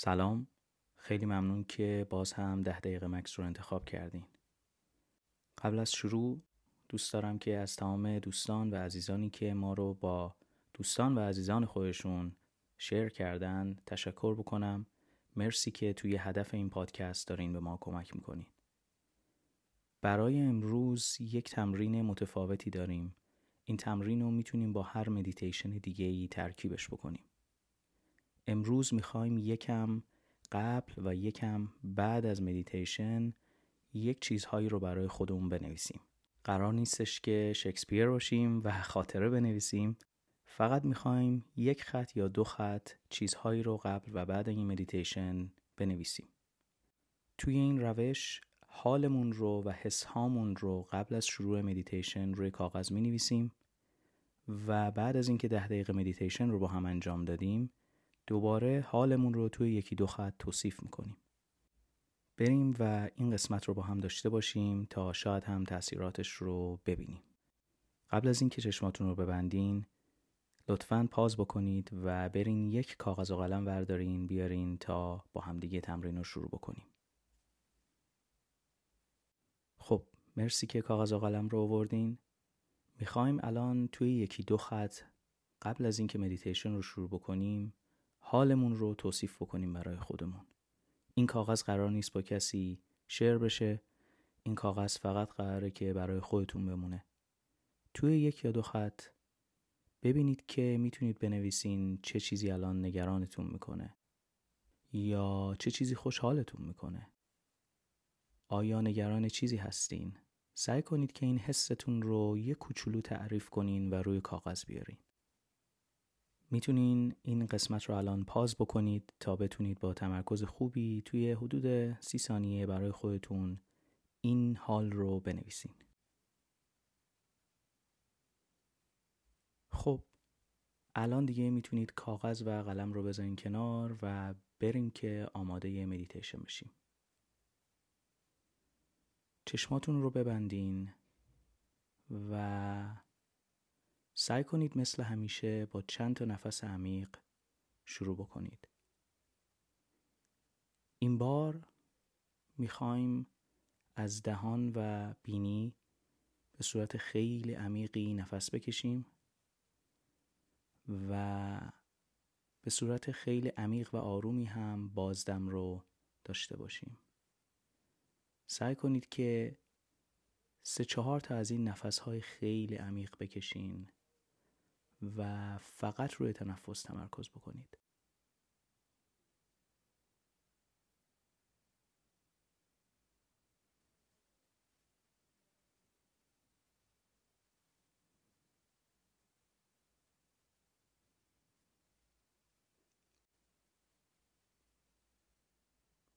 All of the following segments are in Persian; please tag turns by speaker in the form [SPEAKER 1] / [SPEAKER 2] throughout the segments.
[SPEAKER 1] سلام. خیلی ممنون که باز هم ده دقیقه مکس رو انتخاب کردین. قبل از شروع دوست دارم که از تمام دوستان و عزیزانی که ما رو با دوستان و عزیزان خودشون شیر کردن تشکر بکنم. مرسی که توی هدف این پادکست دارین به ما کمک می‌کنین. برای امروز یک تمرین متفاوتی داریم. این تمرین رو می‌تونیم با هر مدیتیشن دیگه ای ترکیبش بکنیم. امروز می‌خوایم یکم قبل و یکم بعد از مدیتیشن یک چیزهایی رو برای خودمون بنویسیم. قرار نیستش که شکسپیر باشیم و خاطره بنویسیم. فقط می‌خوایم یک خط یا دو خط چیزهایی رو قبل و بعد این مدیتیشن بنویسیم. توی این روش حالمون رو و حسهامون رو قبل از شروع مدیتیشن روی کاغذ می نویسیم و بعد از اینکه ده دقیقه مدیتیشن رو با هم انجام دادیم دوباره حالمون رو توی یکی دو خط توصیف می‌کنیم. بریم و این قسمت رو با هم داشته باشیم تا شاید هم تاثیراتش رو ببینیم. قبل از اینکه چشماتون رو ببندین لطفا پاز بکنید و برین یک کاغذ و قلم وردارین بیارین تا با همدیگه تمرین رو شروع بکنیم. خب مرسی که کاغذ و قلم رو آوردین. می‌خوایم الان توی یکی دو خط قبل از اینکه مدیتیشن رو شروع بکنیم حالمون رو توصیف بکنیم برای خودمون این کاغذ قرار نیست با کسی شیر بشه این کاغذ فقط قراره که برای خودتون بمونه توی یک یا دو خط ببینید که می‌تونید بنویسین چه چیزی الان نگرانتون می‌کنه یا چه چیزی خوشحالتون می‌کنه آیا نگران چیزی هستین؟ سعی کنید که این حستون رو یه کوچولو تعریف کنین و روی کاغذ بیارین. می‌تونین این قسمت رو الان پاز بکنید تا بتونید با تمرکز خوبی توی حدود سی ثانیه برای خودتون این حال رو بنویسین. خب الان دیگه می‌تونید کاغذ و قلم رو بذارین کنار و بریم که آماده مدیتیشن بشیم. چشماتون رو ببندین و سعی کنید مثل همیشه با چند تا نفس عمیق شروع بکنید. این بار می‌خوایم از دهان و بینی به صورت خیلی عمیقی نفس بکشیم و به صورت خیلی عمیق و آرومی هم بازدم رو داشته باشیم. سعی کنید که سه چهار تا از این نفس های خیلی عمیق بکشین و فقط روی تنفس تمرکز بکنید.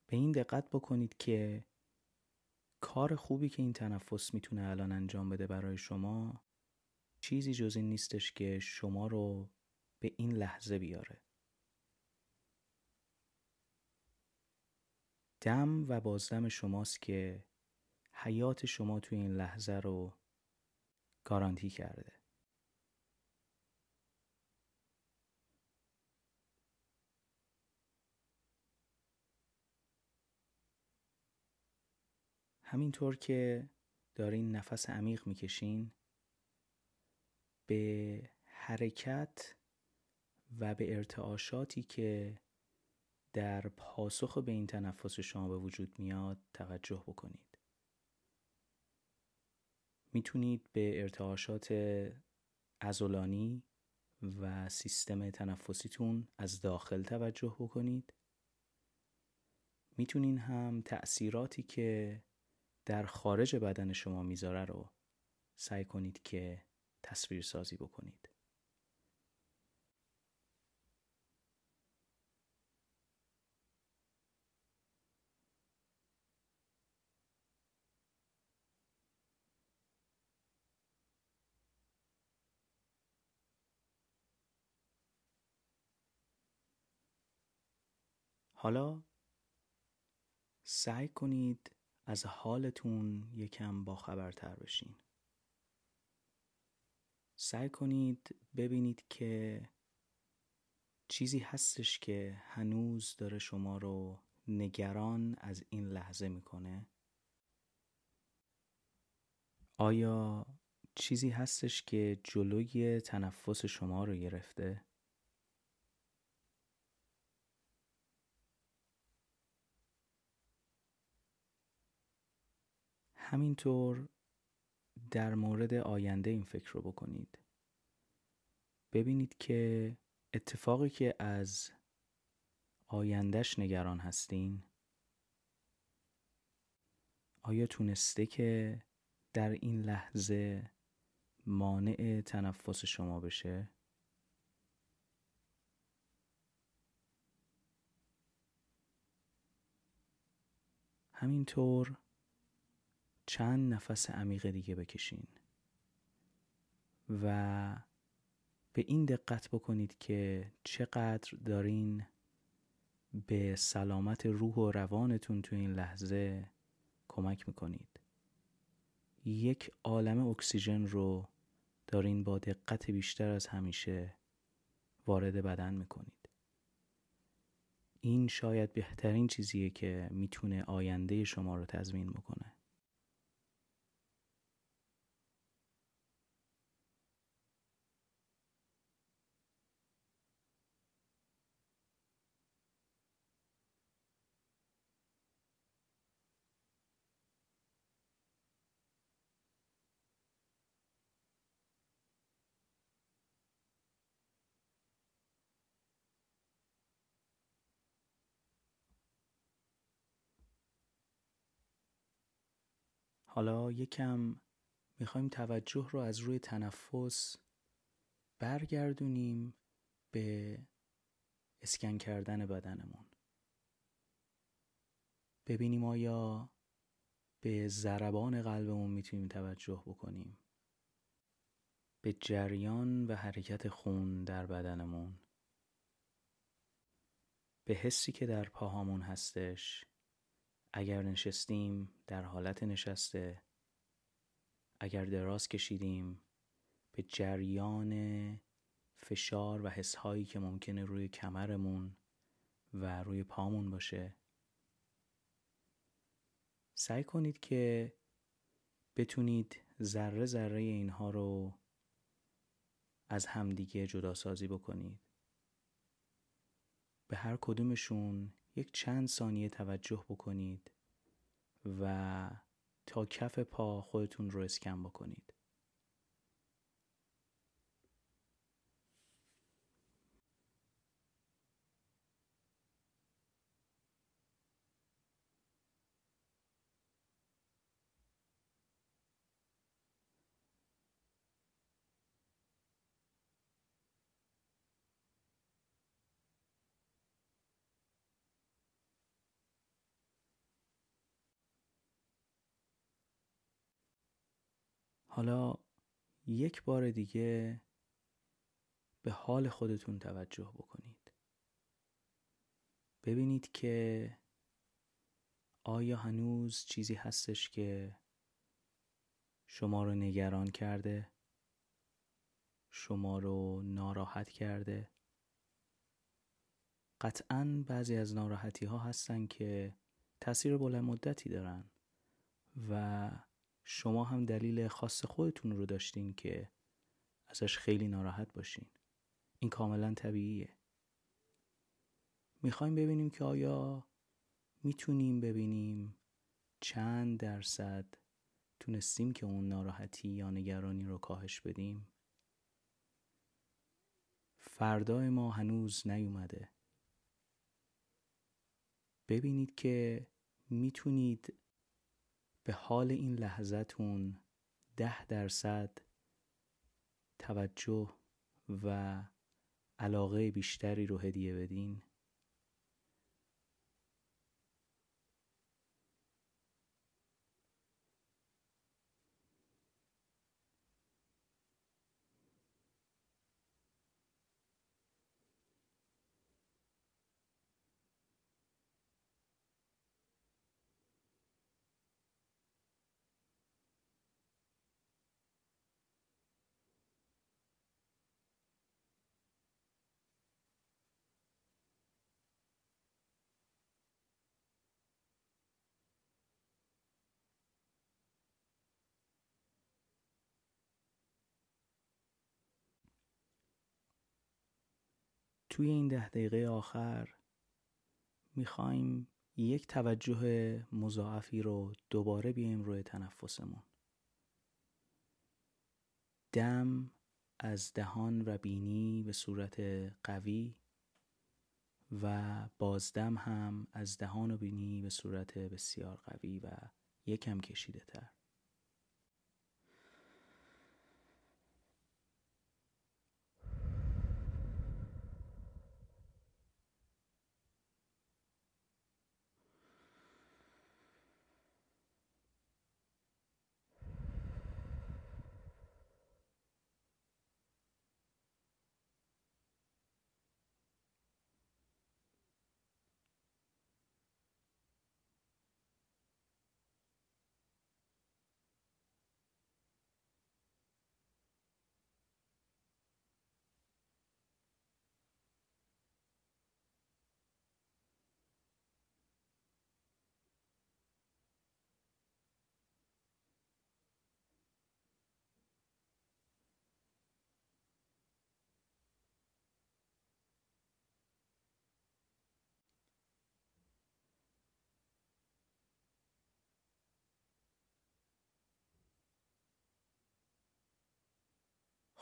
[SPEAKER 1] به این دقت بکنید که کار خوبی که این تنفس می‌تونه الان انجام بده برای شما چیزی جز این نیستش که شما رو به این لحظه بیاره. دم و بازدم شماست که حیات شما توی این لحظه رو گارانتی کرده. همینطور که دارین نفس عمیق می‌کشین به حرکت و به ارتعاشاتی که در پاسخ به این تنفس شما به وجود میاد توجه بکنید. می‌تونید به ارتعاشات ازولانی و سیستم تنفسیتون از داخل توجه بکنید. می‌تونین هم تأثیراتی که در خارج بدن شما می‌ذاره رو سعی کنید که تصویر سازی بکنید. حالا سعی کنید از حالتون یکم با خبرتر بشین. سعی کنید ببینید که چیزی هستش که هنوز داره شما رو نگران از این لحظه می‌کنه؟ آیا چیزی هستش که جلوی تنفس شما رو گرفته؟ همینطور در مورد آینده این فکر رو بکنید ببینید که اتفاقی که از آیندهش نگران هستین آیا تونسته که در این لحظه مانع تنفس شما بشه؟ همینطور چند نفس عمیق دیگه بکشین. و به این دقت بکنید که چقدر دارین به سلامت روح و روانتون تو این لحظه کمک می‌کنید. یک عالم اکسیژن رو دارین با دقت بیشتر از همیشه وارد بدن می‌کنید. این شاید بهترین چیزیه که می‌تونه آینده شما رو تضمین بکنه. حالا یکم می‌خوایم توجه رو از روی تنفس برگردونیم به اسکن کردن بدنمون. ببینیم آیا به ضربان قلبمون می‌تونیم توجه بکنیم. به جریان و حرکت خون در بدنمون. به حسی که در پاهامون هستش. اگر نشستیم در حالت نشسته اگر دراز کشیدیم به جریان فشار و حسهایی که ممکنه روی کمرمون و روی پامون باشه سعی کنید که بتونید ذره ذره اینها رو از همدیگه جدا سازی بکنید. به هر کدومشون یک چند ثانیه توجه بکنید و تا کف پا خودتون رو اسکن بکنید. حالا یک بار دیگه به حال خودتون توجه بکنید. ببینید که آیا هنوز چیزی هستش که شما رو نگران کرده؟ شما رو ناراحت کرده؟ قطعا بعضی از ناراحتی ها هستن که تاثیر بلند مدتی دارن و شما هم دلیل خاص خودتون رو داشتین که ازش خیلی ناراحت باشین. این کاملا طبیعیه. می‌خوایم ببینیم که آیا می‌تونیم ببینیم چند درصد تونستیم که اون ناراحتی یا نگرانی رو کاهش بدیم. فردای ما هنوز نیومده. ببینید که می‌تونید به حال این لحظتون ده درصد توجه و علاقه بیشتری رو هدیه بدین. توی این ده دقیقه آخر می‌خوایم یک توجه مضاعفی رو دوباره بیایم روی تنفسمون. دم از دهان و بینی به صورت قوی و بازدم هم از دهان و بینی به صورت بسیار قوی و یکم کشیده تر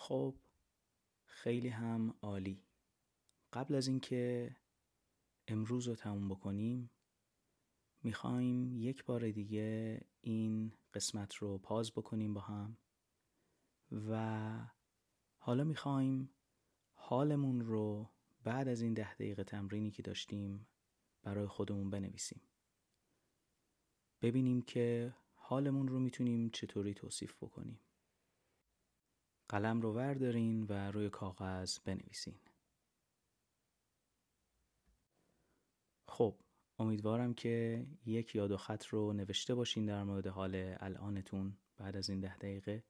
[SPEAKER 1] خب خیلی هم عالی. قبل از اینکه امروز رو تموم بکنیم می‌خوایم یک بار دیگه این قسمت رو پاز بکنیم با هم و حالا می‌خوایم حالمون رو بعد از این ده دقیقه تمرینی که داشتیم برای خودمون بنویسیم. ببینیم که حالمون رو می‌تونیم چطوری توصیف بکنیم. قلم رو وردارین و روی کاغذ بنویسین. خب امیدوارم که یک یاد و خط رو نوشته باشین در مورد حال الانتون بعد از این ده دقیقه.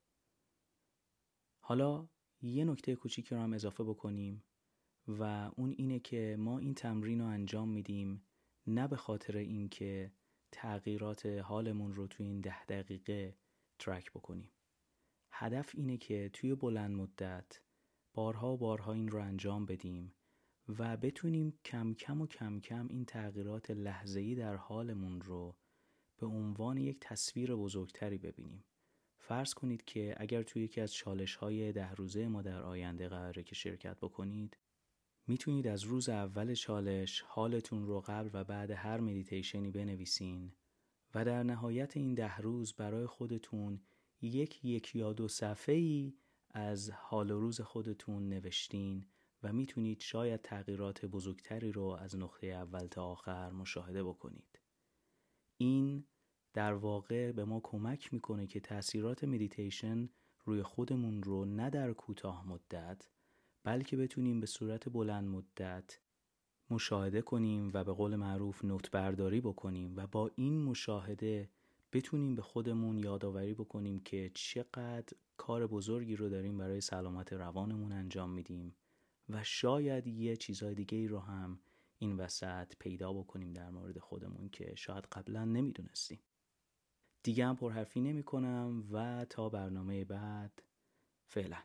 [SPEAKER 1] حالا یه نکته کوچیکی رو هم اضافه بکنیم و اون اینه که ما این تمرین رو انجام میدیم نه به خاطر اینکه تغییرات حالمون رو تو این ده دقیقه ترک بکنیم هدف اینه که توی بلند مدت بارها و بارها این رو انجام بدیم و بتونیم کم کم و کم کم این تغییرات لحظه‌ای در حالمون رو به عنوان یک تصویر بزرگتری ببینیم. فرض کنید که اگر توی یکی از چالش های ده روزه ما در آینده قراره که شرکت بکنید می‌تونید از روز اول چالش حالتون رو قبل و بعد هر مدیتیشنی بنویسین و در نهایت این ده روز برای خودتون یک یک یا دو صفحه ای از حال و روز خودتون نوشتین و می‌تونید شاید تغییرات بزرگتری رو از نقطه اول تا آخر مشاهده بکنید. این در واقع به ما کمک می‌کنه که تاثیرات مدیتیشن روی خودمون رو نه در کوتاه مدت بلکه بتونیم به صورت بلند مدت مشاهده کنیم و به قول معروف نوت برداری بکنیم و با این مشاهده بتونیم به خودمون یادآوری بکنیم که چقدر کار بزرگی رو داریم برای سلامت روانمون انجام میدیم و شاید یه چیزای دیگه ای رو هم این وسط پیدا بکنیم در مورد خودمون که شاید قبلا نمی‌دونستیم. دیگه هم پرحرفی نمی کنم و تا برنامه بعد فعلا.